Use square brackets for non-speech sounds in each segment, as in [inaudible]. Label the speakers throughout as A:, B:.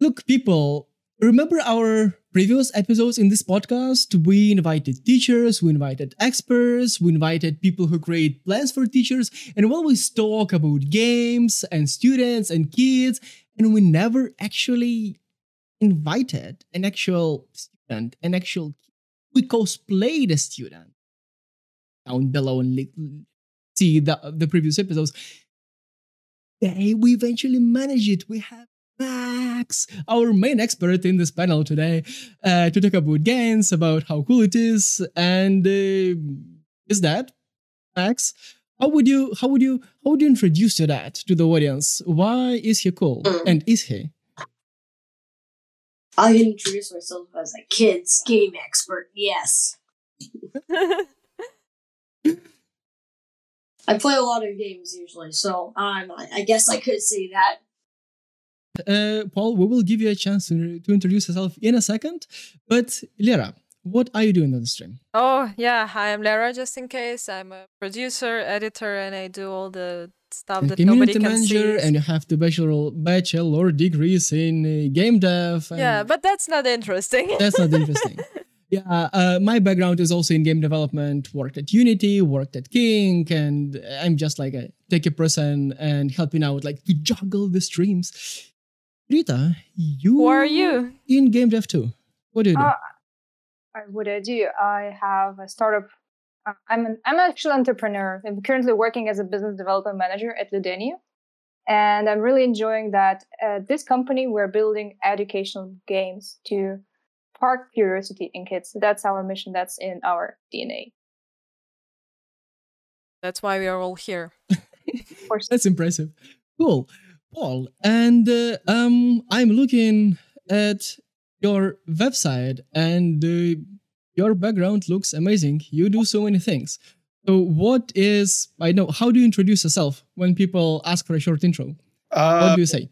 A: look, people, remember our previous episodes in this podcast? We invited teachers, we invited experts, we invited people who create plans for teachers, and we always talk about games and students and kids, and we never actually invited an actual student, an actual we cosplayed a student down below and see the the previous episodes. Hey, we eventually managed it. We have Max, our main expert in this panel today, uh, to talk about games, about how cool it is, and uh, is that Max? How would you how would you how would you introduce to that to the audience? Why is he cool, mm. and is he?
B: I'll introduce myself as a kids game expert. Yes. [laughs] I play a lot of games usually, so um, I guess I could say that.
A: Uh, Paul, we will give you a chance to, to introduce yourself in a second. But Lera, what are you doing on the stream?
C: Oh, yeah. Hi, I'm Lera, just in case. I'm a producer, editor, and I do all the stuff and that nobody can manager,
A: see. And you have the bachelor, bachelor degrees in uh, game dev.
C: yeah, but that's not interesting.
A: that's not [laughs] interesting. Yeah, uh, my background is also in game development. Worked at Unity, worked at King, and I'm just like a techie person and helping out, like to juggle the streams. Rita, you
C: who are you
A: in game dev too? What do you do? Uh,
D: what I do, I have a startup. Uh, I'm an I'm an actual entrepreneur. I'm currently working as a business development manager at Luden.io, and I'm really enjoying that. At this company, we're building educational games to spark curiosity in kids. That's our mission. That's in our DNA.
C: That's why we are all here. [laughs]
A: That's impressive. Cool. Paul, and uh, um, I'm looking at your website, and uh, your background looks amazing. You do so many things. So, what is I know? How do you introduce yourself when people ask for a short intro? Uh, what do you say?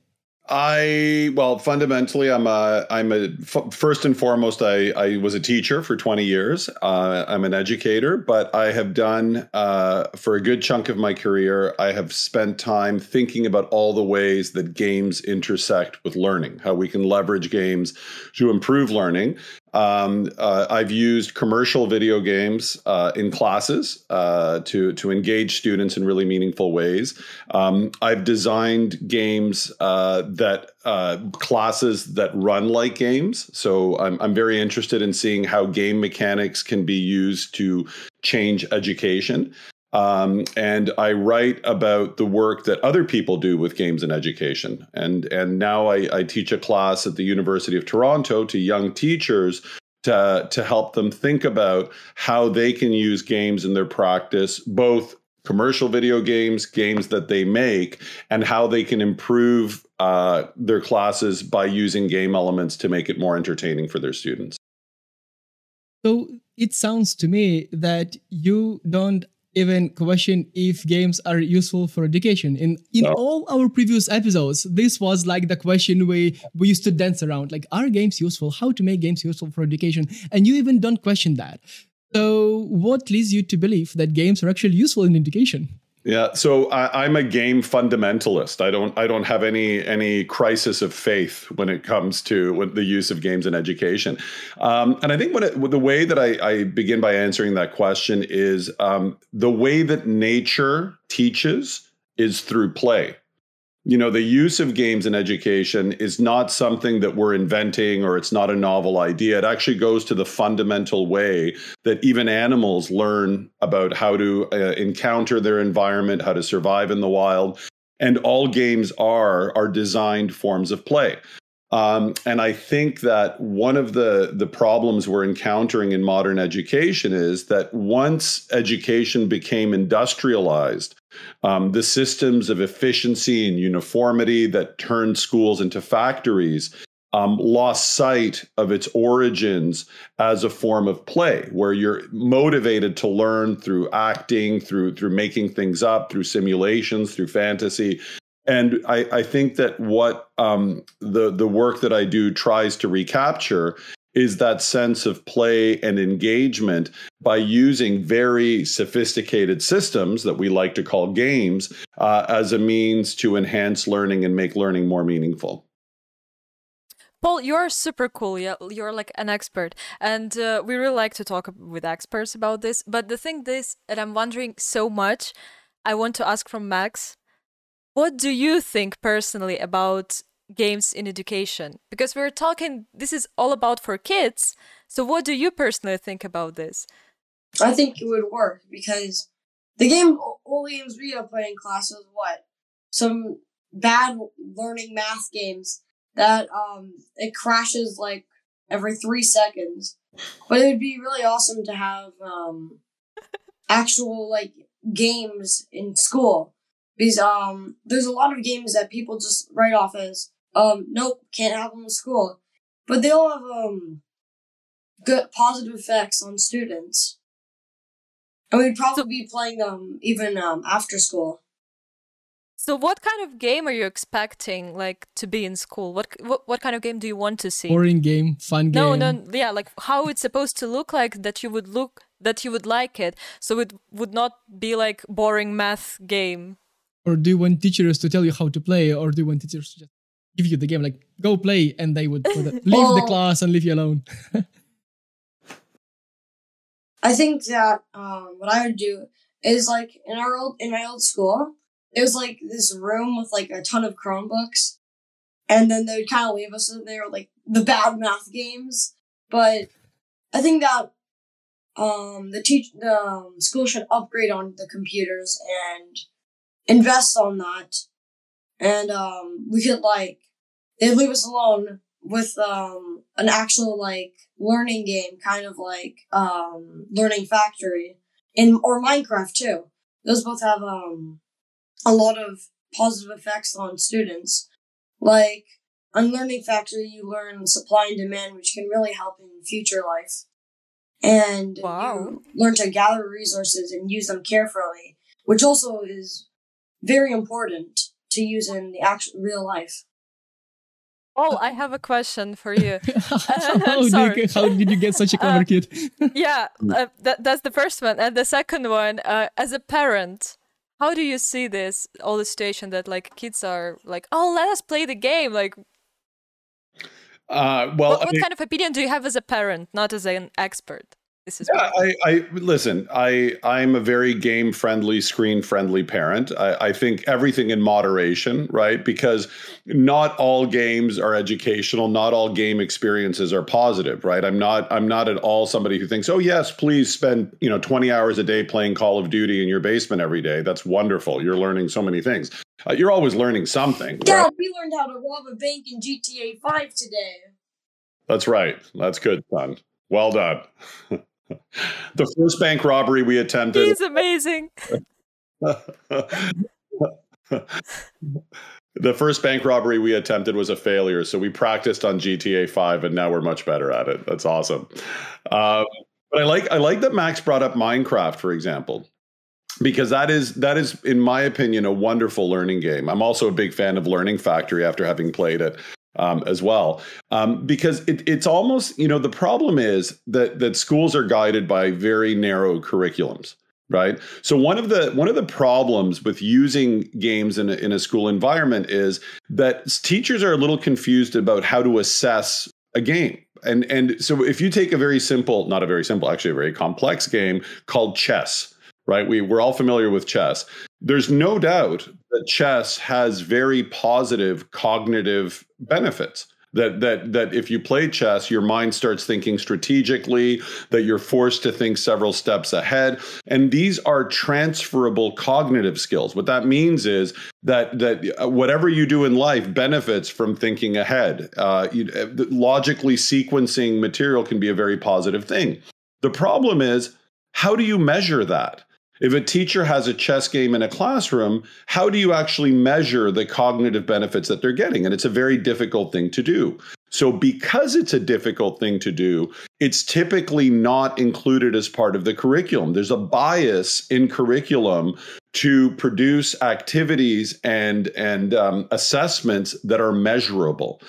E: I well, fundamentally, I'm a I'm a f- first and foremost. I I was a teacher for 20 years. Uh, I'm an educator, but I have done uh, for a good chunk of my career. I have spent time thinking about all the ways that games intersect with learning, how we can leverage games to improve learning. Um, uh, I've used commercial video games uh, in classes uh, to to engage students in really meaningful ways. Um, I've designed games uh, that uh, classes that run like games. So I'm I'm very interested in seeing how game mechanics can be used to change education. Um, and I write about the work that other people do with games in education. And and now I, I teach a class at the University of Toronto to young teachers to to help them think about how they can use games in their practice, both commercial video games, games that they make, and how they can improve uh, their classes by using game elements to make it more entertaining for their students.
A: So it sounds to me that you don't even question if games are useful for education. In in no. all our previous episodes, this was like the question we we used to dance around. Like, are games useful? How to make games useful for education? And you even don't question that. So, what leads you to believe that games are actually useful in education?
E: Yeah, so I, am a game fundamentalist. I don't I don't have any any crisis of faith when it comes to the use of games in education. Um, and I think it, the way that I, I, begin by answering that question is um, the way that nature teaches is through play you know the use of games in education is not something that we're inventing or it's not a novel idea. It actually goes to the fundamental way that even animals learn about how to uh, encounter their environment how to survive in the wild. And all games are are designed forms of play um, and I think that one of the, the problems we're encountering in modern education is that once education became industrialized, um, the systems of efficiency and uniformity that turned schools into factories um, lost sight of its origins as a form of play, where you're motivated to learn through acting, through through making things up, through simulations, through fantasy. And I, I think that what um, the the work that I do tries to recapture is that sense of play and engagement by using very sophisticated systems that we like to call games uh, as a means to enhance learning and make learning more meaningful.
C: Paul, you're super cool. Yeah, you're like an expert, and uh, we really like to talk with experts about this. But the thing is, and I'm wondering so much, I want to ask from Max, what do you think personally about games in education? Because we're talking, this is all about for kids. So, what do you personally think about this?
B: I think it would work because the game, all games we have played in class is what some bad learning math games that um it crashes like every three seconds. But it would be really awesome to have um [laughs] actual like games in school because um there's a lot of games that people just write off as um nope can't have them in school, but they all have um good positive effects on students. And we'd probably so, be playing them even um after school.
C: So, what kind of game are you expecting, like, to be in school? What what, what kind of game do you want to see?
A: Boring game, fun game.
C: No, no, yeah, like how it's supposed to look like that you would look that you would like it, so it would not be like boring math game.
A: Or do you want teachers to tell you how to play, or do you want teachers to just give you the game, like go play, and they would [laughs] leave the class and leave you alone?
B: I think that um, what I would do is like in our old in my old school it was like this room with like a ton of Chromebooks, and then they would kind of leave us in there like the bad math games. But I think that um the teach the um, school should upgrade on the computers and invest on that, and um we could like they leave us alone with um an actual like learning game, kind of like um Learning Factory, in or Minecraft too. Those both have um a lot of positive effects on students. Like on Learning Factory, you learn supply and demand, which can really help in future life. And wow. you learn to gather resources and use them carefully, which also is very important to use in the actual real life.
C: Oh, I have a question for you. [laughs]
A: how, [laughs] did you, how, did you, get such a clever uh, kid? [laughs]
C: yeah, uh, that, that's the first one. And the second one, uh, as a parent, how do you see this all the situation that like kids are like oh let us play the game like
E: uh, well
C: what, what I kind of opinion do you have as a parent not as an expert
E: this is yeah, I, I, listen. I I'm a very game friendly, screen friendly parent. I, I think everything in moderation, right? Because not all games are educational. Not all game experiences are positive, right? I'm not I'm not at all somebody who thinks, oh yes, please spend you know 20 hours a day playing Call of Duty in your basement every day. That's wonderful. You're learning so many things. Uh, you're always learning something.
B: Yeah, right? we learned how to rob a bank in GTA 5 today.
E: That's right. That's good, son. Well done. [laughs] the first bank robbery we attempted.
C: He's amazing. [laughs]
E: the first bank robbery we attempted was a failure, so we practiced on GTA Five, and now we're much better at it. That's awesome. Um, but I like I like that Max brought up Minecraft, for example, because that is that is, in my opinion, a wonderful learning game. I'm also a big fan of Learning Factory after having played it um, as well, um, because it, it's almost you know the problem is that that schools are guided by very narrow curriculums right? So one of the one of the problems with using games in a, in a school environment is that teachers are a little confused about how to assess a game. And and so if you take a very simple not a very simple actually a very complex game called chess right? We we're all familiar with chess. There's no doubt that chess has very positive cognitive benefits. That that that if you play chess your mind starts thinking strategically that you're forced to think several steps ahead. And these are transferable cognitive skills. What that means is that that uh, whatever you do in life benefits from thinking ahead. Uh, you, uh, logically sequencing material can be a very positive thing. The problem is how do you measure that if a teacher has a chess game in a classroom, how do you actually measure the cognitive benefits that they're getting? And it's a very difficult thing to do. So, because it's a difficult thing to do, it's typically not included as part of the curriculum. There's a bias in curriculum to produce activities and and um, assessments that are measurable.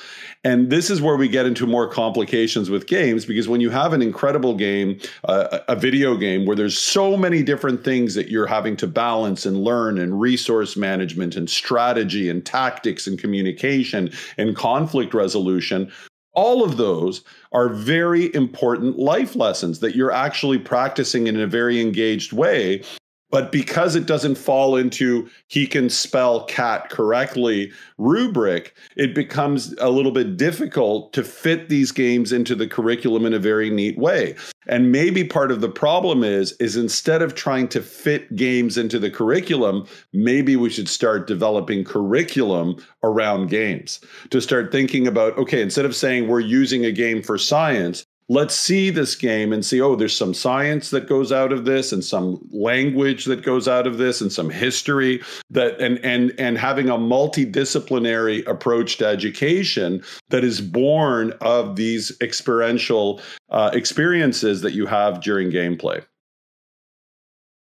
E: And this is where we get into more complications with games because when you have an incredible game, uh, a video game where there's so many different things that you're having to balance and learn, and resource management, and strategy, and tactics, and communication, and conflict resolution, all of those are very important life lessons that you're actually practicing in a very engaged way but because it doesn't fall into he can spell cat correctly rubric, it becomes a little bit difficult to fit these games into the curriculum in a very neat way. And maybe part of the problem is is instead of trying to fit games into the curriculum, maybe we should start developing curriculum around games. To start thinking about okay, instead of saying we're using a game for science, let's see this game and see oh there's some science that goes out of this and some language that goes out of this and some history that and and and having a multidisciplinary approach to education that is born of these experiential uh, experiences that you have during gameplay.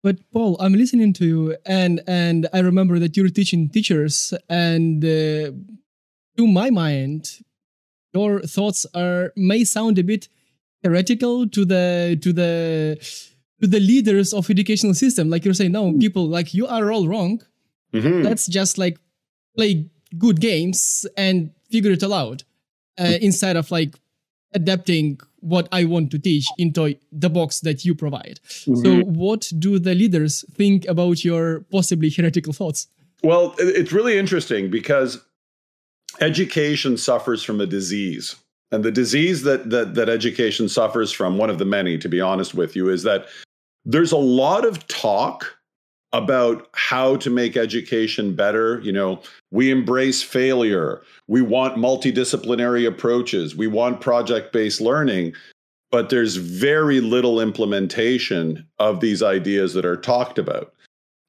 A: But paul i'm listening to you and and i remember that you're teaching teachers and uh, to my mind your thoughts are may sound a bit heretical to the to the to the leaders of educational system like you're saying no people like you are all wrong mm-hmm. let's just like play good games and figure it all out uh, mm-hmm. instead of like adapting what i want to teach into the box that you provide mm-hmm. so what do the leaders think about your possibly heretical thoughts
E: well it's really interesting because education suffers from a disease and the disease that, that that education suffers from, one of the many, to be honest with you, is that there's a lot of talk about how to make education better. You know, we embrace failure. We want multidisciplinary approaches. We want project based learning. But there's very little implementation of these ideas that are talked about.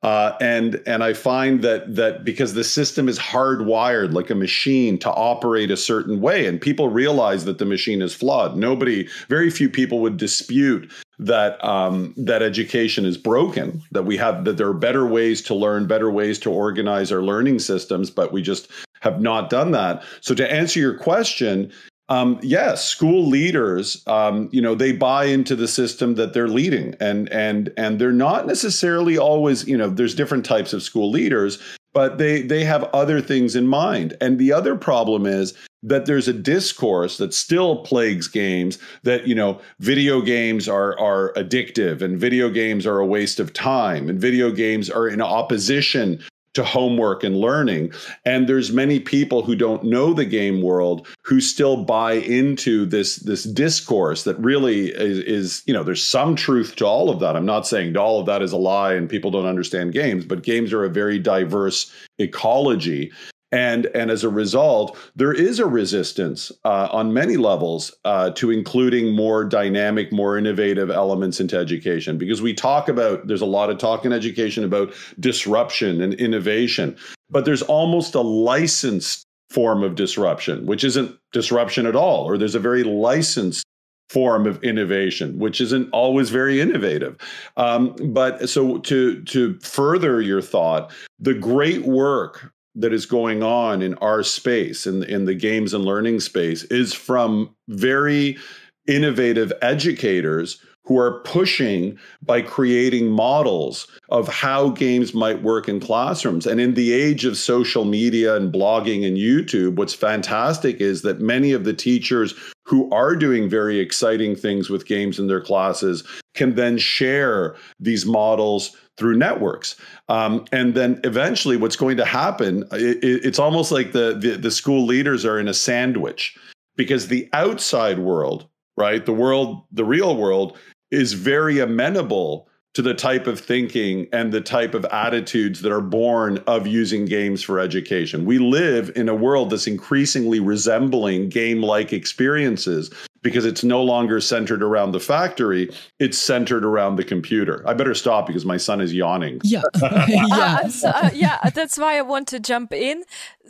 E: Uh, and and I find that that because the system is hardwired like a machine to operate a certain way, and people realize that the machine is flawed. Nobody, very few people would dispute that um, that education is broken. That we have that there are better ways to learn, better ways to organize our learning systems, but we just have not done that. So to answer your question, um, yes, school leaders, um, you know, they buy into the system that they're leading, and and and they're not necessarily always, you know, there's different types of school leaders, but they they have other things in mind. And the other problem is that there's a discourse that still plagues games that you know video games are are addictive and video games are a waste of time and video games are in opposition to homework and learning. And there's many people who don't know the game world who still buy into this this discourse that really is, is, you know there's some truth to all of that. I'm not saying all of that is a lie and people don't understand games but games are a very diverse ecology and and as a result there is a resistance uh, on many levels uh, to including more dynamic more innovative elements into education because we talk about there's a lot of talk in education about disruption and innovation but there's almost a licensed form of disruption which isn't disruption at all or there's a very licensed form of innovation, which isn't always very innovative. Um, but so to to further your thought, the great work that is going on in our space in, in the games and learning space is from very innovative educators who are pushing by creating models of how games might work in classrooms. And in the age of social media and blogging and YouTube, what's fantastic is that many of the teachers who are doing very exciting things with games in their classes can then share these models through networks. Um, and then eventually, what's going to happen? It, it's almost like the, the the school leaders are in a sandwich because the outside world, right, the world, the real world, is very amenable to the type of thinking and the type of attitudes that are born of using games for education. We live in a world that's increasingly resembling game like experiences because it's no longer centered around the factory, it's centered around the computer. I better stop because my son is yawning.
A: Yeah. [laughs] [laughs] yeah.
C: Uh, so, uh, yeah, that's why I want to jump in.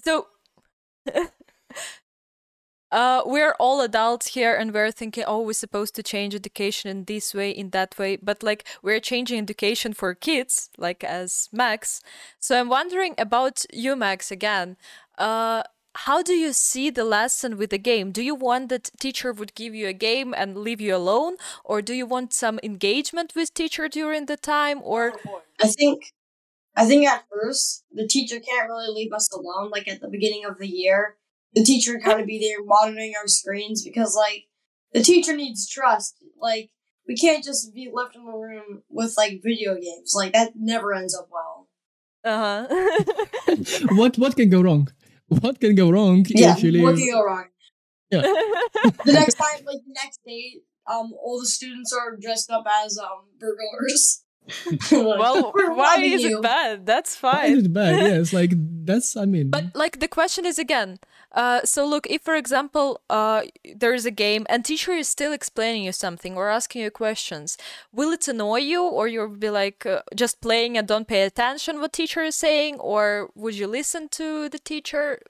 C: So [laughs] uh, we're all adults here and we're thinking, oh, we're supposed to change education in this way, in that way. But like, we're changing education for kids, like as Max. So I'm wondering about you, Max, again. Uh, how do you see the lesson with the game? Do you want that teacher would give you a game and leave you alone? Or do you want some engagement with teacher during the time? Or
B: I think I think at first the teacher can't really leave us alone. Like at the beginning of the year, the teacher kind of be there monitoring our screens because like the teacher needs trust. Like we can't just be left in the room with like video games. Like that never ends up well.
C: Uh huh.
A: what what can go wrong? What can go wrong
B: Yeah,
A: if leave?
B: what can go wrong?
A: Yeah. [laughs]
B: The next time, like the next day, um, all the students are dressed up as um burglars. [laughs]
C: Well, why is
B: you."
C: it bad? That's fine.
A: Why
C: fine.
A: is it bad? Yes, like that's I mean
C: But like the question is again, uh, so look, if for example, uh, there is a game and teacher is still explaining you something or asking you questions, will it annoy you, or you'll be like uh, just playing and don't pay attention what teacher is saying, or would you listen to the teacher?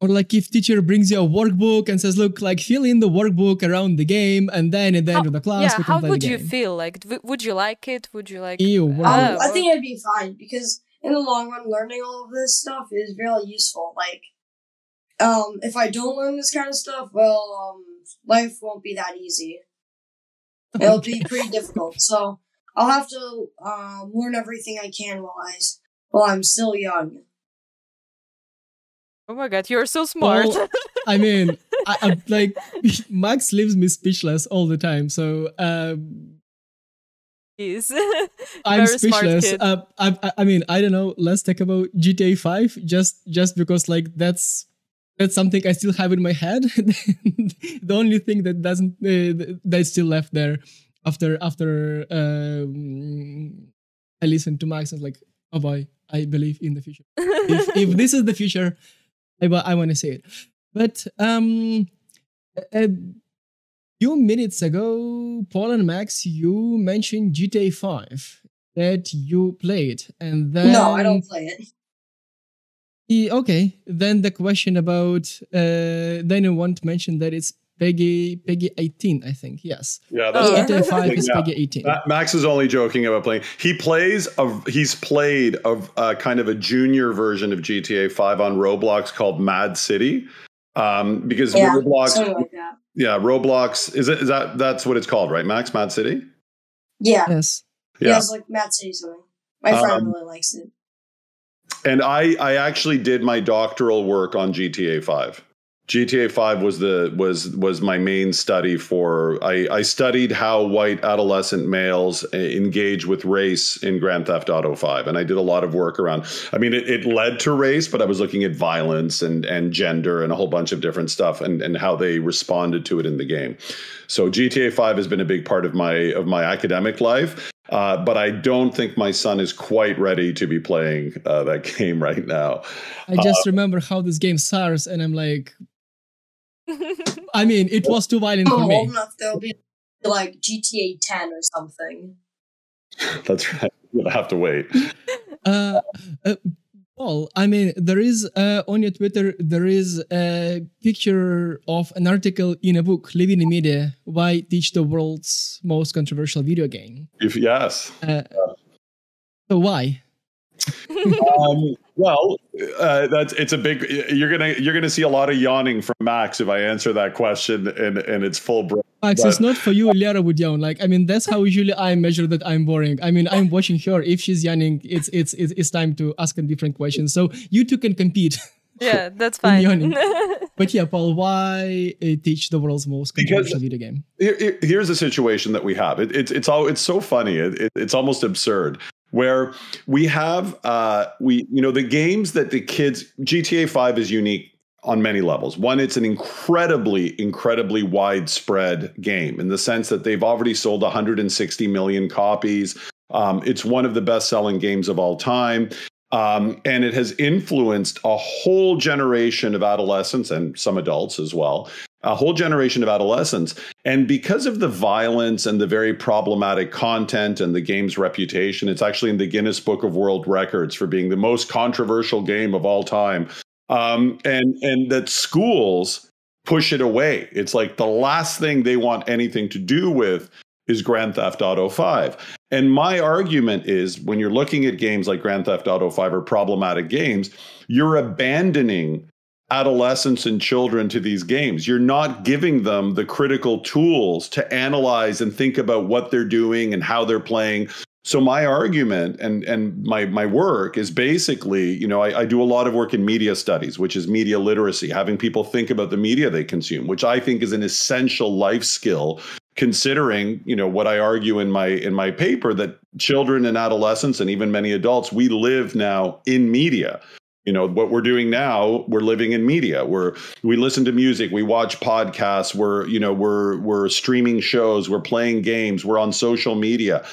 A: or like if teacher brings you a workbook and says, look, like fill in the workbook around the game and then at the end of the class
C: yeah,
A: we can
C: how
A: play
C: would
A: the
C: you feel? Like, w- would you like it? Would you like?
A: Ew.
B: Um,
C: oh,
B: I think it'd be fine because in the long run, learning all of this stuff is really useful. Like, um, if I don't learn this kind of stuff, well, um, life won't be that easy. It'll be [laughs] pretty difficult. So I'll have to um, learn everything I can while I while I'm still young.
C: Oh my god, you're so smart.
A: Well, I mean, I, I, like [laughs] Max leaves me speechless all the time. So um,
C: He's [laughs]
A: I'm
C: very smart
A: speechless.
C: kid.
A: Uh, I, I, I mean, I don't know. Let's talk about GTA 5 just just because like that's that's something I still have in my head. [laughs] the only thing that doesn't uh, that's still left there after after um, I listened to Max and like, oh boy, I believe in the future. if, [laughs] if this is the future, I, I want to say it. But um, a few minutes ago, Paul and Max, you mentioned GTA 5 that you played, and then
B: no, I don't play it.
A: E- okay, then the question about uh, then you want to mention that it's PEGI PEGI 18, I think. Yes,
E: Yeah,
C: Oh.
E: that's
A: GTA 5 is [laughs]
E: Yeah.
A: PEGI 18.
E: Ma- Max is only joking about playing. He plays a he's played a, a kind of a junior version of GTA 5 on Roblox called Mad City. Um, because
B: Yeah,
E: Roblox,
B: like that.
E: yeah, Roblox is it is that that's what it's called, right? Max Mad City.
B: Yeah,
A: Yes.
B: yeah. it's like Mad City something. My friend
E: Um,
B: really likes it.
E: And I I actually did my doctoral work on GTA 5. GTA 5 was the was was my main study for I, I studied how white adolescent males uh, engage with race in Grand Theft Auto 5 and I did a lot of work around I mean it, it led to race but I was looking at violence and and gender and a whole bunch of different stuff and and how they responded to it in the game. So GTA 5 has been a big part of my of my academic life uh, but I don't think my son is quite ready to be playing uh, that [laughs] game right now.
A: I just remember how this game starts, and I'm like, [laughs] I mean, it was too violent for me.
B: old enough, there'll be like GTA 10 or something. [laughs]
E: That's right. You'll have to wait.
A: Uh, I mean, there is uh, on your Twitter, there is a picture of an article in a book, Living in Media, Why Teach the World's Most Controversial Video Game.
E: If yes.
A: Uh, so why? [laughs]
E: Um, well, uh, that's it's a big. You're gonna you're gonna see a lot of yawning from Max if I answer that question and and it's full. Bro-
A: Max,
E: But-
A: it's not for you, Lera would yawn. Like, I mean, that's how usually I measure that I'm boring. I mean, I'm watching her. If she's yawning, it's it's it's, it's time to ask a different question. So you two can compete.
C: yeah, [laughs] that's
A: I'm
C: fine.
A: yawning. [laughs] But yeah, Paul, why uh, teach the world's most controversial video game?
E: Here- here- here's a situation that we have. It, it's it's all it's so funny. It, it, it's almost absurd. Where we have uh, we you know the games that the kids GTA Five is unique on many levels. One, it's an incredibly incredibly widespread game in the sense that they've already sold 160 million copies. Um, it's one of the best selling games of all time. Um, and it has influenced a whole generation of adolescents and some adults as well, a whole generation of adolescents. And because of the violence and the very problematic content and the game's reputation, it's actually in the Guinness Book of World Records for being the most controversial game of all time. Um, and and that schools push it away. It's like the last thing they want anything to do with is Grand Theft Auto 5. And my argument is when you're looking at games like Grand Theft Auto 5 or problematic games, you're abandoning adolescents and children to these games. You're not giving them the critical tools to analyze and think about what they're doing and how they're playing. So my argument and and my my work is basically, you know, I, I, do a lot of work in media studies, which is media literacy, having people think about the media they consume, which I think is an essential life skill. Considering, you know, what I argue in my in my paper that children and adolescents and even many adults, we live now in media you know what we're doing now we're living in media we're we listen to music we watch podcasts we're you know we're we're streaming shows we're playing games we're on social media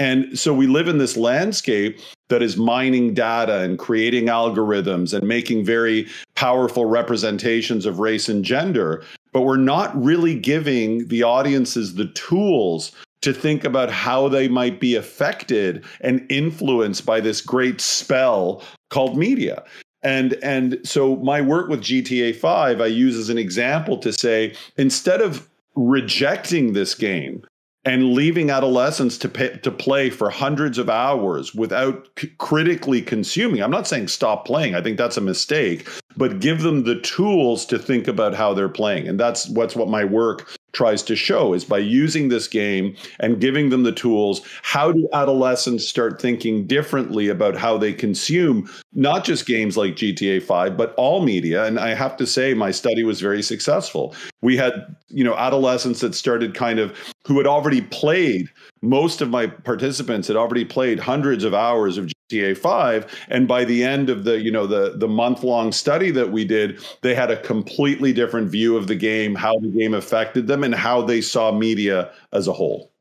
E: and so we live in this landscape that is mining data and creating algorithms and making very powerful representations of race and gender. But we're not really giving the audiences the tools to think about how they might be affected and influenced by this great spell called media. And and so my work with GTA 5 I use as an example to say instead of rejecting this game and leaving adolescents to pay, to play for hundreds of hours without c- critically consuming. I'm not saying stop playing. I think that's a mistake, but give them the tools to think about how they're playing. And that's what's what my work tries to show is by using this game and giving them the tools how do adolescents start thinking differently about how they consume not just games like GTA 5 but all media? And I have to say my study was very successful. We had you know adolescents that started kind of who had already played most of my participants had already played hundreds of hours of GTA 5 and by the end of the you know the the month long study that we did they had a completely different view of the game how the game affected them and how they saw media as a whole.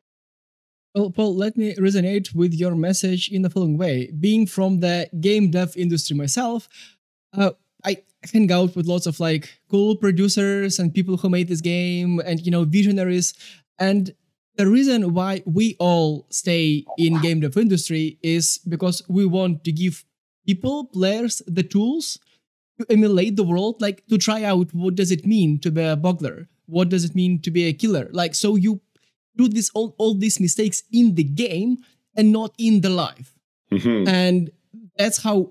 A: Well paul let me resonate with your message in the following way. Being from the game dev industry myself uh, I hang out with lots of like cool producers and people who made this game and you know visionaries and the reason why we all stay in game dev industry is because we want to give people players the tools to emulate the world like to try out what does it mean to be a bugler what does it mean to be a killer? Like so you do this all, all these mistakes in the game and not in the life. Mm-hmm. and that's how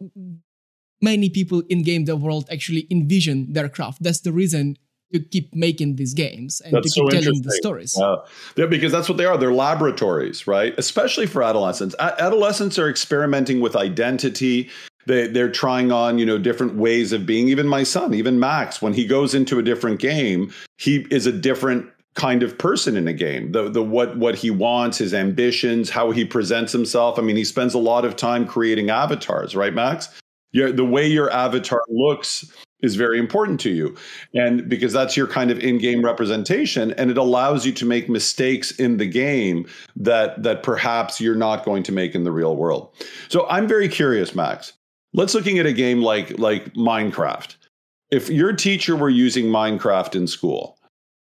A: many people in game dev world actually envision their craft. That's the reason to keep making these games and that's to keep so telling the stories.
E: Uh, yeah, because that's what they are. They're laboratories, right? Especially for adolescents. A- adolescents are experimenting with identity. They, they're trying on, you know, different ways of being. Even my son, even Max, when he goes into a different game, he is a different kind of person in a game. The the what what he wants, his ambitions, how he presents himself. I mean, he spends a lot of time creating avatars, right, Max? Your, the way your avatar looks is very important to you. And because that's your kind of in-game representation and it allows you to make mistakes in the game that that perhaps you're not going to make in the real world. So i'm very curious max. Let's looking at a game like like minecraft. If your teacher were using minecraft in school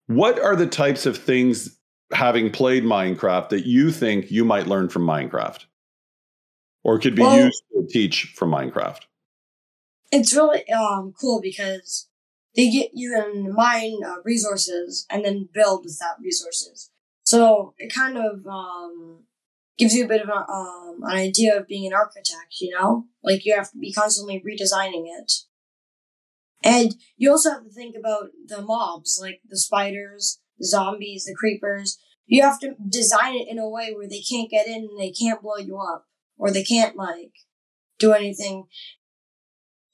E: what are the types of things having played minecraft that you think you might learn from minecraft? Or could be well, used to teach from minecraft
B: it's really um cool because they get you can mine uh, resources and then build with that resources. So it kind of um gives you a bit of a, um an idea of being an architect. You know, like you have to be constantly redesigning it. And you also have to think about the mobs, like the spiders, the zombies, the creepers. You have to design it in a way where they can't get in and they can't blow you up, or they can't like do anything.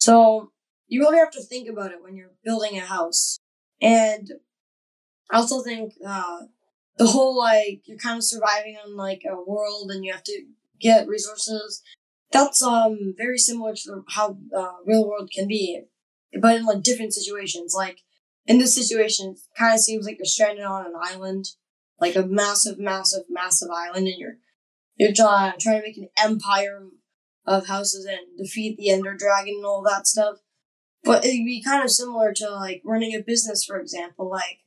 B: So you really have to think about it when you're building a house. And I also think uh, the whole like you're kind of surviving on like a world and you have to get resources. That's um very similar to how uh, real world can be, but in like different situations. Like in this situation, it kind of seems like you're stranded on an island, like a massive, massive, massive island, and you're you're trying trying to make an empire of houses and defeat the Ender Dragon and all that stuff. But it'd be kind of similar to like running a business, for example. Like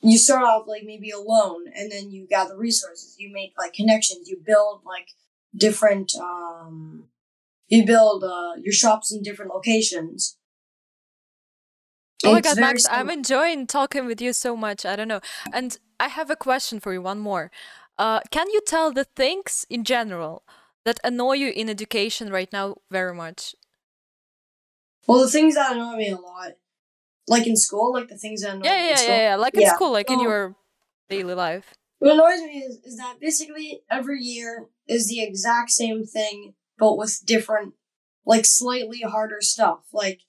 B: you start off like maybe alone, and then you gather resources. You make like connections. You build like different. um You build uh, your shops in different locations.
C: Oh my god, Max, I'm enjoying talking with you so much. I don't know. And I have a question for you, one more. Uh, can you tell the things in general that annoy you in education right now very much?
B: Well, the things that annoy me a lot, like in school, like the things that annoy
C: yeah,
B: me
C: yeah, yeah, yeah, like in yeah. school, like in your daily life.
B: What annoys me is, is that basically every year is the exact same thing, but with different, like slightly harder stuff. Like,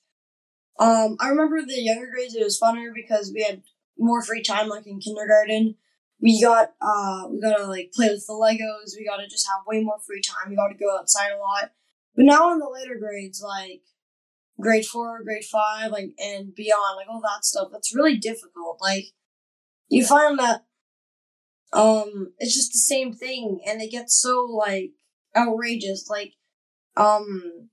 B: um, I remember the younger grades, it was funner because we had more free time, like in kindergarten. We got, uh, we gotta like play with the Legos, we gotta just have way more free time, we gotta go outside a lot. But now in the later grades, like grade four, grade five, like, and beyond, like all that stuff, that's really difficult. Like, you find that um it's just the same thing and it gets so like outrageous like um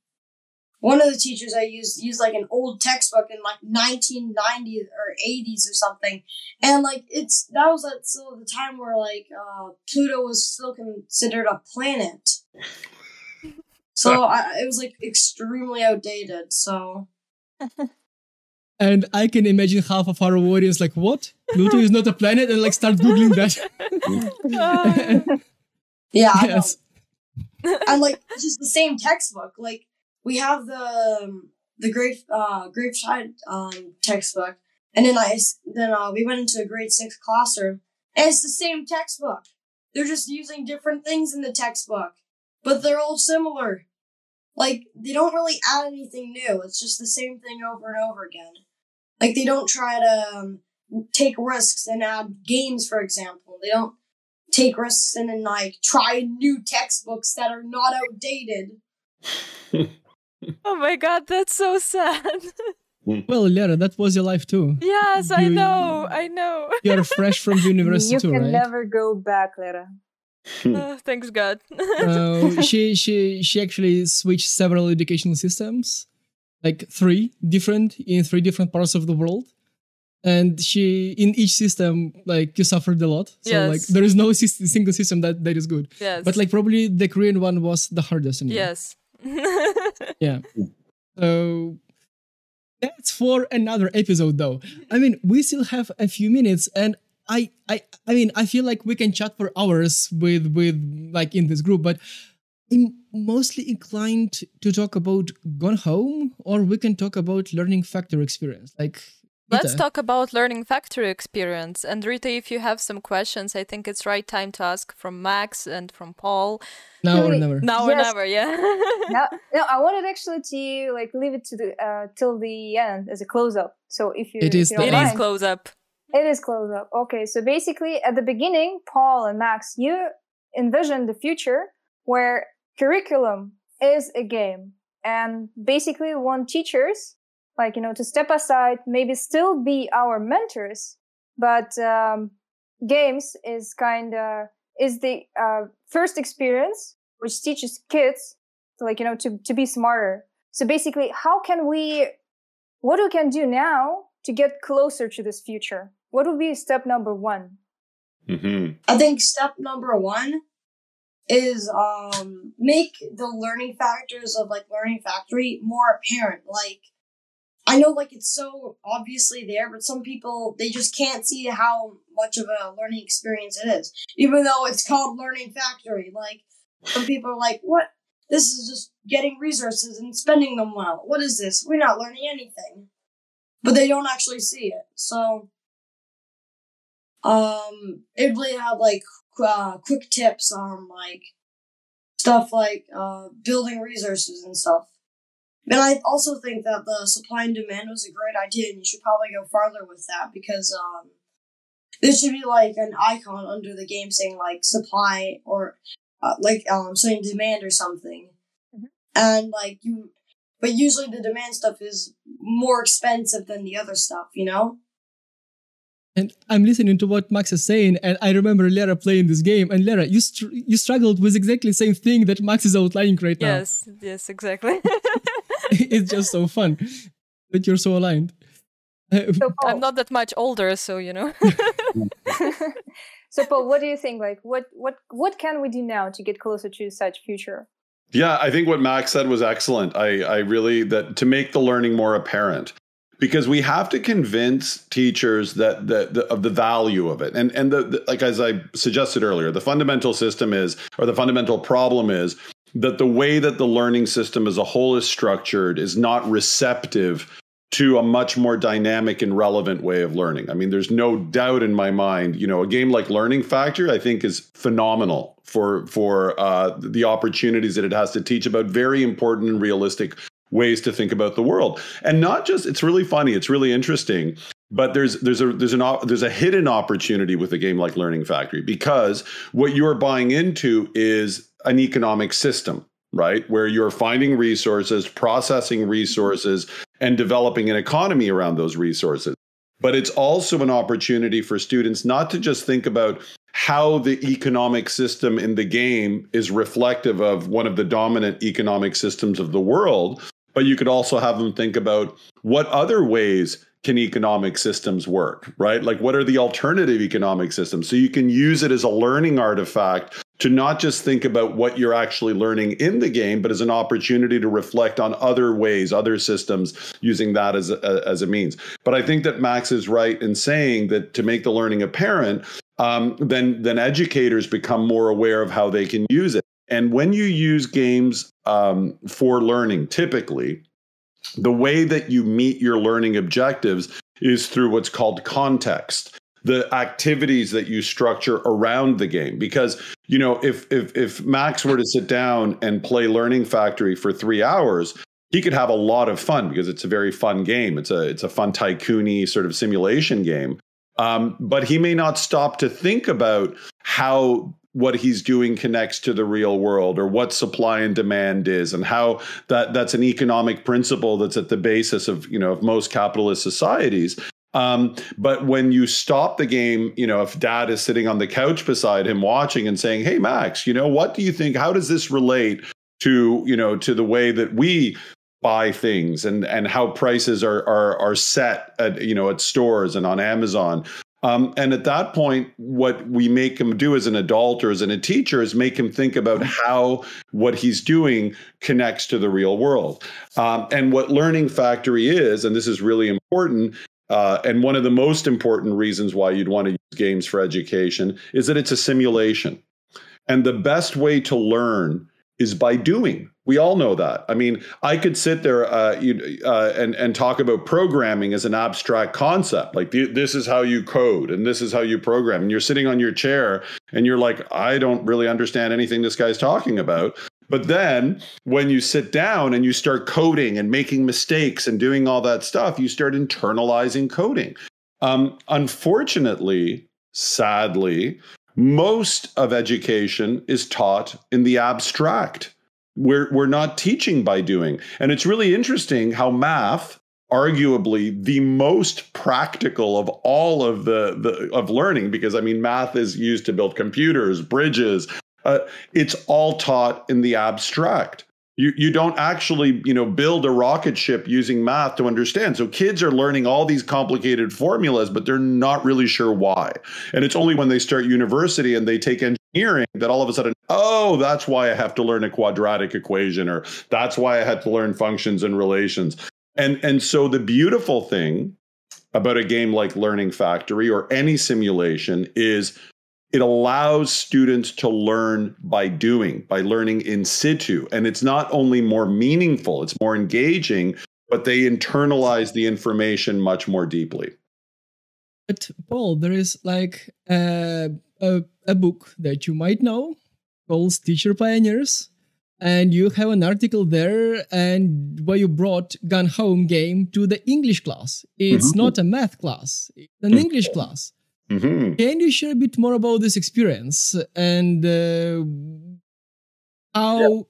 B: one of the teachers i used used like an old textbook in like 1990s or 80s or something and like it's that was at still the time where like uh pluto was still considered a planet so I, it was like extremely outdated so [laughs]
A: And I can imagine half of our audience like, what? Pluto is not a planet? And like start Googling that. [laughs] [laughs]
B: yeah I know.
A: yes.
B: and like it's just the same textbook. Like we have the um, the grade uh Graveside um textbook, and then I then uh we went into a grade six classroom, and it's the same textbook. They're just using different things in the textbook, but they're all similar. Like they don't really add anything new. It's just the same thing over and over again. Like they don't try to um, take risks and add games, for example. They don't take risks and then like try new textbooks that are not outdated. [laughs]
C: oh my god, that's so sad.
A: Well, Lera, that was your life too.
C: yes, I know, [laughs] I know.
A: You're fresh from the [laughs] university
D: you
A: too,
D: can never go back, Lera.
C: Uh, thanks God.
A: uh, [laughs] she she she actually switched several educational systems, like three different in three different parts of the world, and she in each system like you suffered a lot. So like there is no sys- single system that that is good.
C: yes.
A: But like probably the Korean one was the hardest. In you.
C: yes.
A: Yeah. So that's for another episode though. I mean, we still have a few minutes and I I I mean, I feel like we can chat for hours with with like in this group, but I'm mostly inclined to talk about Gone Home or we can talk about learning factory experience. Like
C: Let's
A: Rita.
C: talk about learning factory experience. And Rita, if you have some questions, I think it's right time to ask from Max and from Paul.
A: now or
D: Really?
A: never.
C: Now or never, yeah. [laughs]
D: now, no, I wanted actually to like leave it to the uh, till the end as a close up. So if you,
A: It is
D: if you
A: the
D: don't
C: it is close up.
D: It is close up. Okay, so basically at the beginning, Paul and Max, you envision the future where curriculum is a game and basically want teachers like you know to step aside maybe still be our mentors but um, games is kind of is the uh, first experience which teaches kids to, like you know to, to be smarter. So basically how can we what we can do now to get closer to this future? What would be step number one?
E: Hmm
B: I think step number one is um make the learning factors of like learning factory more apparent. Like I know like it's so obviously there, but some people they just can't see how much of a learning experience it is. Even though it's called learning factory. Like some people are like, What? This is just getting resources and spending them well. What is this? We're not learning anything. But they don't actually see it. So um it really have like uh, quick tips on like stuff like uh building resources and stuff and i also think that the supply and demand was a great idea and you should probably go farther with that because um there should be like an icon under the game saying like supply or uh, like um saying demand or something
D: Mhm.
B: and like you but usually the demand stuff is more expensive than the other stuff you know
A: And I'm listening to what Max is saying, and I remember Lera playing this game. And Lera, you str- you struggled with exactly the same thing that Max is outlining right now.
C: Yes, yes, exactly. [laughs] [laughs]
A: it's just so fun that you're so aligned.
D: So [laughs] paul,
C: I'm not that much older, so you know. [laughs]
D: so paul what do you think like what what what can we do now to get closer to such future
E: Yeah, I think what Max said was excellent. I, I really that to make the learning more apparent because we have to convince teachers that the, the of the value of it and and the, the like as I suggested earlier, the fundamental system is or the fundamental problem is that the way that the learning system as a whole is structured is not receptive to a much more dynamic and relevant way of learning. I mean, there's no doubt in my mind, you know, a game like Learning Factory, I think is phenomenal for for uh, the opportunities that it has to teach about very important and realistic ways to think about the world. And not just it's really funny, it's really interesting, but there's there's a there's an there's a hidden opportunity with a game like Learning Factory because what you're buying into is an economic system right? Where you're finding resources, processing resources, and developing an economy around those resources. But it's also an opportunity for students not to just think about how the economic system in the game is reflective of one of the dominant economic systems of the world, but you could also have them think about what other ways can economic systems work, right? Like, what are the alternative economic systems? So you can use it as a learning artifact to not just think about what you're actually learning in the game, but as an opportunity to reflect on other ways, other systems, using that as a, as a means. But I think that Max is right in saying that to make the learning apparent, um, then then educators become more aware of how they can use it. And when you use games um, for learning, typically, the way that you meet your learning objectives is through what's called context the activities that you structure around the game. Because you know if if if max were to sit down and play learning factory for 3 hours he could have a lot of fun because it's a very fun game. It's a it's a fun tycoony sort of simulation game. Um, but he may not stop to think about how what he's doing connects to the real world or what supply and demand is and how that that's an economic principle that's at the basis of you know of most capitalist societies um, but when you stop the game, you know, if dad is sitting on the couch beside him watching and saying, Hey, Max, you know, what do you think? How does this relate to, you know, to the way that we buy things and, and how prices are, are, are set at, you know, at stores and on Amazon? Um, and at that point, what we make him do as an adult or as a teacher is make him think about how what he's doing connects to the real world. Um, and what Learning Factory is, and this is really important, uh, and one of the most important reasons why you'd want to use games for education is that it's a simulation. And the best way to learn is by doing. We all know that. I mean, I could sit there uh, uh, and and talk about programming as an abstract concept. Like this is how you code, and this is how you program. And you're sitting on your chair, and you're like, I don't really understand anything this guy's talking about. But then when you sit down and you start coding and making mistakes and doing all that stuff, you start internalizing coding. Um, unfortunately, sadly, most of education is taught in the abstract. We're, we're not teaching by doing. And it's really interesting how math, arguably the most practical of all of the, the of learning because i mean math is used to build computers bridges uh, it's all taught in the abstract. You, you don't actually you know build a rocket ship using math to understand. So kids are learning all these complicated formulas but they're not really sure why. And it's only when they start university and they take engineering that all of a sudden oh that's why i have to learn a quadratic equation or that's why i had to learn functions and relations. And and so the beautiful thing about a game like learning factory or any simulation is it allows students to learn by doing, by learning in situ. And it's not only more meaningful, it's more engaging, but they internalize the information much more deeply.
A: But Paul, there is like a, a, a book that you might know called Teacher Pioneers. And you have an article there, and where you brought Gone Home game to the English class. It's mm-hmm. not a math class; it's an mm-hmm. English class. Mm-hmm. Can you share a bit more about this experience and uh, how yeah.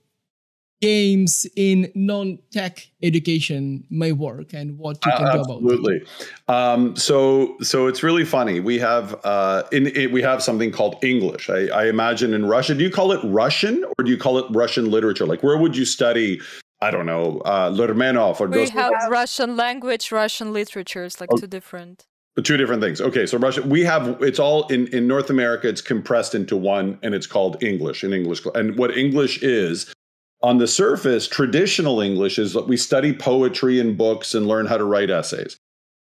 A: games in non-tech education may work and what you can uh, do about
E: it? Absolutely. Um, so, so it's really funny. We have uh, in it, we have something called English. I, I imagine in Russia. Do you call it Russian or do you call it Russian literature? Like, where would you study I don't know, uh, Lermontov or
C: we have Russian language, Russian literature. It's like two different.
E: Two different things. Okay, so Russia, we have it's all in in North America. It's compressed into one, and it's called English in English. And what English is, on the surface, traditional English is that we study poetry and books and learn how to write essays.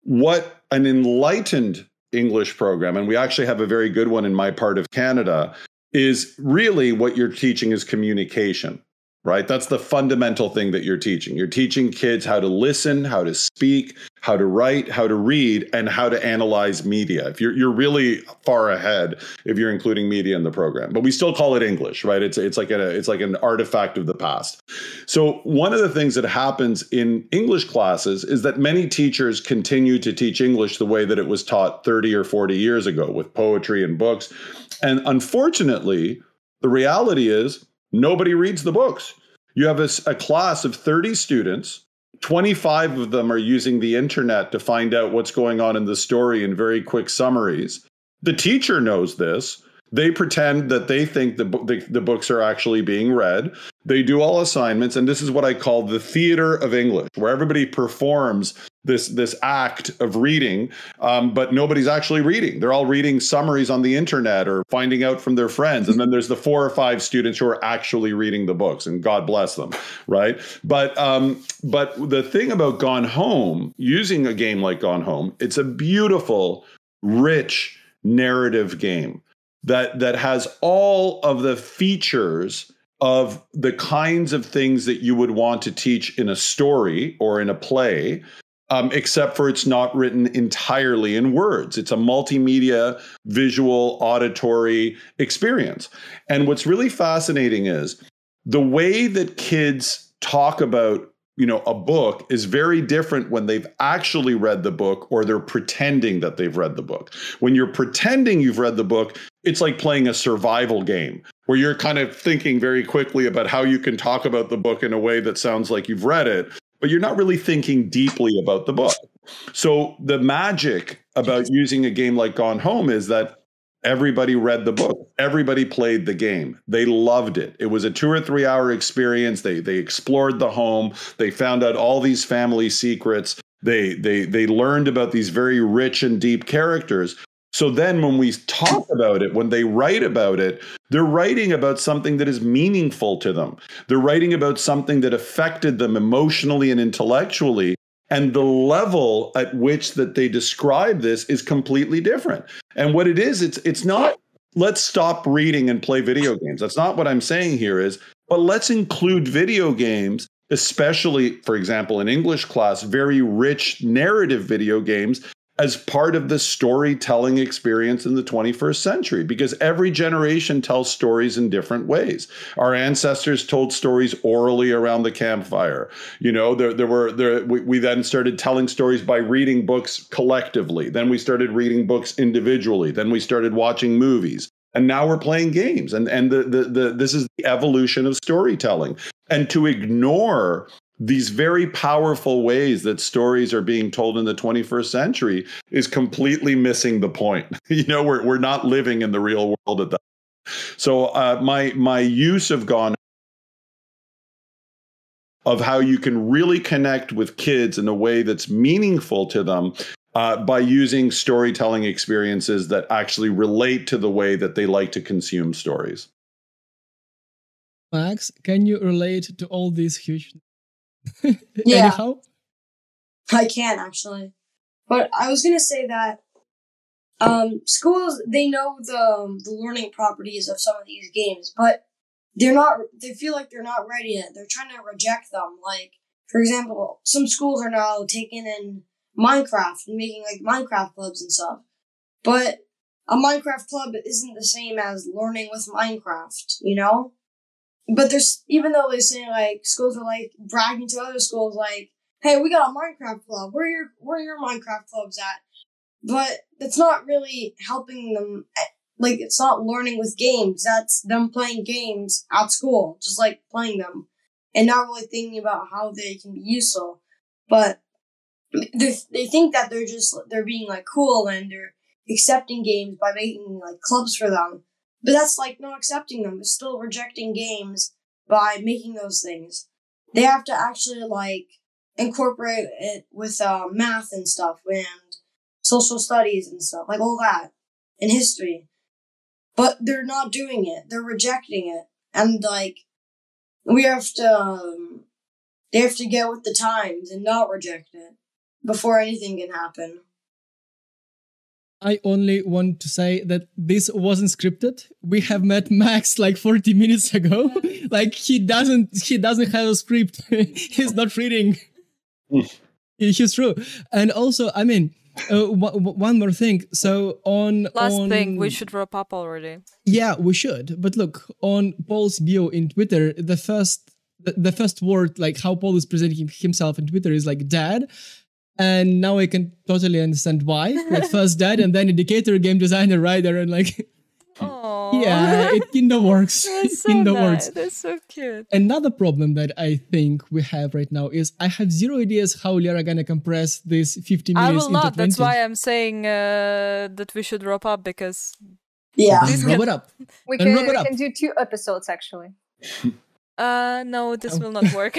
E: What an enlightened English program, and we actually have a very good one in my part of Canada, is really what you're teaching is communication. Right? That's the fundamental thing that you're teaching. You're teaching kids how to listen, how to speak, how to write, how to read, and how to analyze media. If you're you're really far ahead if you're including media in the program. But we still call it English, right? It's it's like a it's like an artifact of the past. So one of the things that happens in English classes is that many teachers continue to teach English the way that it was taught 30 or 40 years ago with poetry and books. And unfortunately, the reality is nobody reads the books. You have a, a class of 30 students 25 of them are using the internet to find out what's going on in the story in very quick summaries. The teacher knows this. They pretend that they think the, the, the, books are actually being read. They do all assignments, and this is what I call the theater of English, where everybody performs this this act of reading, um, but nobody's actually reading. They're all reading summaries on the internet or finding out from their friends. And then there's the four or five students who are actually reading the books, and God bless them, right? But um, but the thing about Gone Home, using a game like Gone Home, it's a beautiful, rich narrative game that that has all of the features of the kinds of things that you would want to teach in a story or in a play um, except for it's not written entirely in words. It's a multimedia, visual, auditory experience. And what's really fascinating is the way that kids talk about you know a book is very different when they've actually read the book or they're pretending that they've read the book when you're pretending you've read the book it's like playing a survival game where you're kind of thinking very quickly about how you can talk about the book in a way that sounds like you've read it but you're not really thinking deeply about the book. So the magic about using a game like Gone Home is that everybody read the book. Everybody played the game. They loved it. It was a two or three hour experience. They they explored the home. They found out all these family secrets. They they they learned about these very rich and deep characters so then when we talk about it, when they write about it, they're writing about something that is meaningful to them. They're writing about something that affected them emotionally and intellectually. And the level at which that they describe this is completely different. And what it is, it's it's not let's stop reading and play video games. That's not what I'm saying here is, but let's include video games especially, for example, in English class, very rich narrative video games as part of the storytelling experience in the 21st century because every generation tells stories in different ways. Our ancestors told stories orally around the campfire. You know, there, there were there we, we then started telling stories by reading books collectively. Then we started reading books individually. Then we started watching movies. And now we're playing games. And and the the, the this is the evolution of storytelling. And to ignore these very powerful ways that stories are being told in the 21st century is completely missing the point. [laughs] you know, we're we're not living in the real world at that. So uh, my my use of Gone of how you can really connect with kids in a way that's meaningful to them uh, by using storytelling experiences that actually relate to the way that they like to consume stories.
A: Max, can you relate to all these huge [laughs]
B: yeah.
A: Anyhow?
B: I can actually. But I was gonna say that um, schools they know the um, the learning properties of some of these games, but they're not. They feel like they're not ready yet. They're trying to reject them. Like for example, some schools are now taking in Minecraft and making like Minecraft clubs and stuff. But a Minecraft club isn't the same as learning with Minecraft, you know? But there's even though they say like schools are like bragging to other schools like, "Hey, we got a Minecraft club. Where your where your Minecraft clubs at?" But it's not really helping them. Eh, like it's not learning with games. That's them playing games at school, just like playing them, and not really thinking about how they can be useful. But they they think that they're just they're being like cool and they're accepting games by making like clubs for them but that's like not accepting them. It's still rejecting games by making those things. They have to actually like incorporate it with uh, math and stuff and social studies and stuff, like all that, and history. But they're not doing it. They're rejecting it, and like we have to, um, they have to get with the times and not reject it before anything can happen.
A: I only want to say that this wasn't scripted. We have met Max like 40 minutes ago. [laughs] like he doesn't he doesn't have a script. [laughs] He's not reading. He's true. And also, I mean, uh, w- one more thing. So on
C: last
A: on,
C: thing, we should wrap up already.
A: Yeah, we should. But look, on Paul's bio in Twitter, the first the, the first word, like how Paul is presenting himself in Twitter, is like dad. And now I can totally understand why. Like [laughs] first dad, and then indicator, game designer, writer, and like
C: Oh, [laughs]
A: yeah, it kind of works. [laughs]
C: That's
A: It
C: so
A: kind of
C: nice.
A: works.
C: That's so cute.
A: Another problem that I think we have right now is I have zero ideas how we are gonna compress this 15
C: I
A: minutes
C: will
A: into
C: not.
A: 20.
C: That's why I'm saying uh, that we should wrap up because
B: Yeah.
A: Then wrap it up.
D: We can,
A: wrap it
D: we can do two episodes actually.
C: uh no, this
A: Oh.
C: will not work.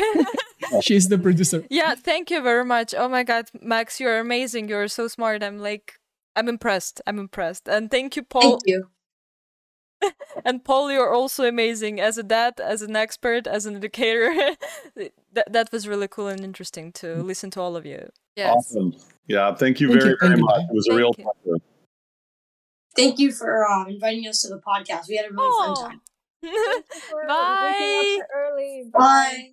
C: [laughs]
A: She's the producer.
C: yeah, thank you very much. Oh my god, Max, you're amazing. You're so smart. I'm like I'm impressed. I'm impressed. And thank you, Paul.
B: Thank you. [laughs]
C: And Paul, you're also amazing as a dad, as an expert, as an educator. [laughs] that that was really cool and interesting to listen to all of you. Yes.
E: Awesome. Yeah, thank you
A: Thank
E: very,
A: you,
E: very
A: and
E: much.
A: goodbye.
E: It was a real
C: you.
E: pleasure.
B: Thank you for uh, inviting us to the podcast. We had a really fun time.
D: For waking up
C: Bye.
B: Bye.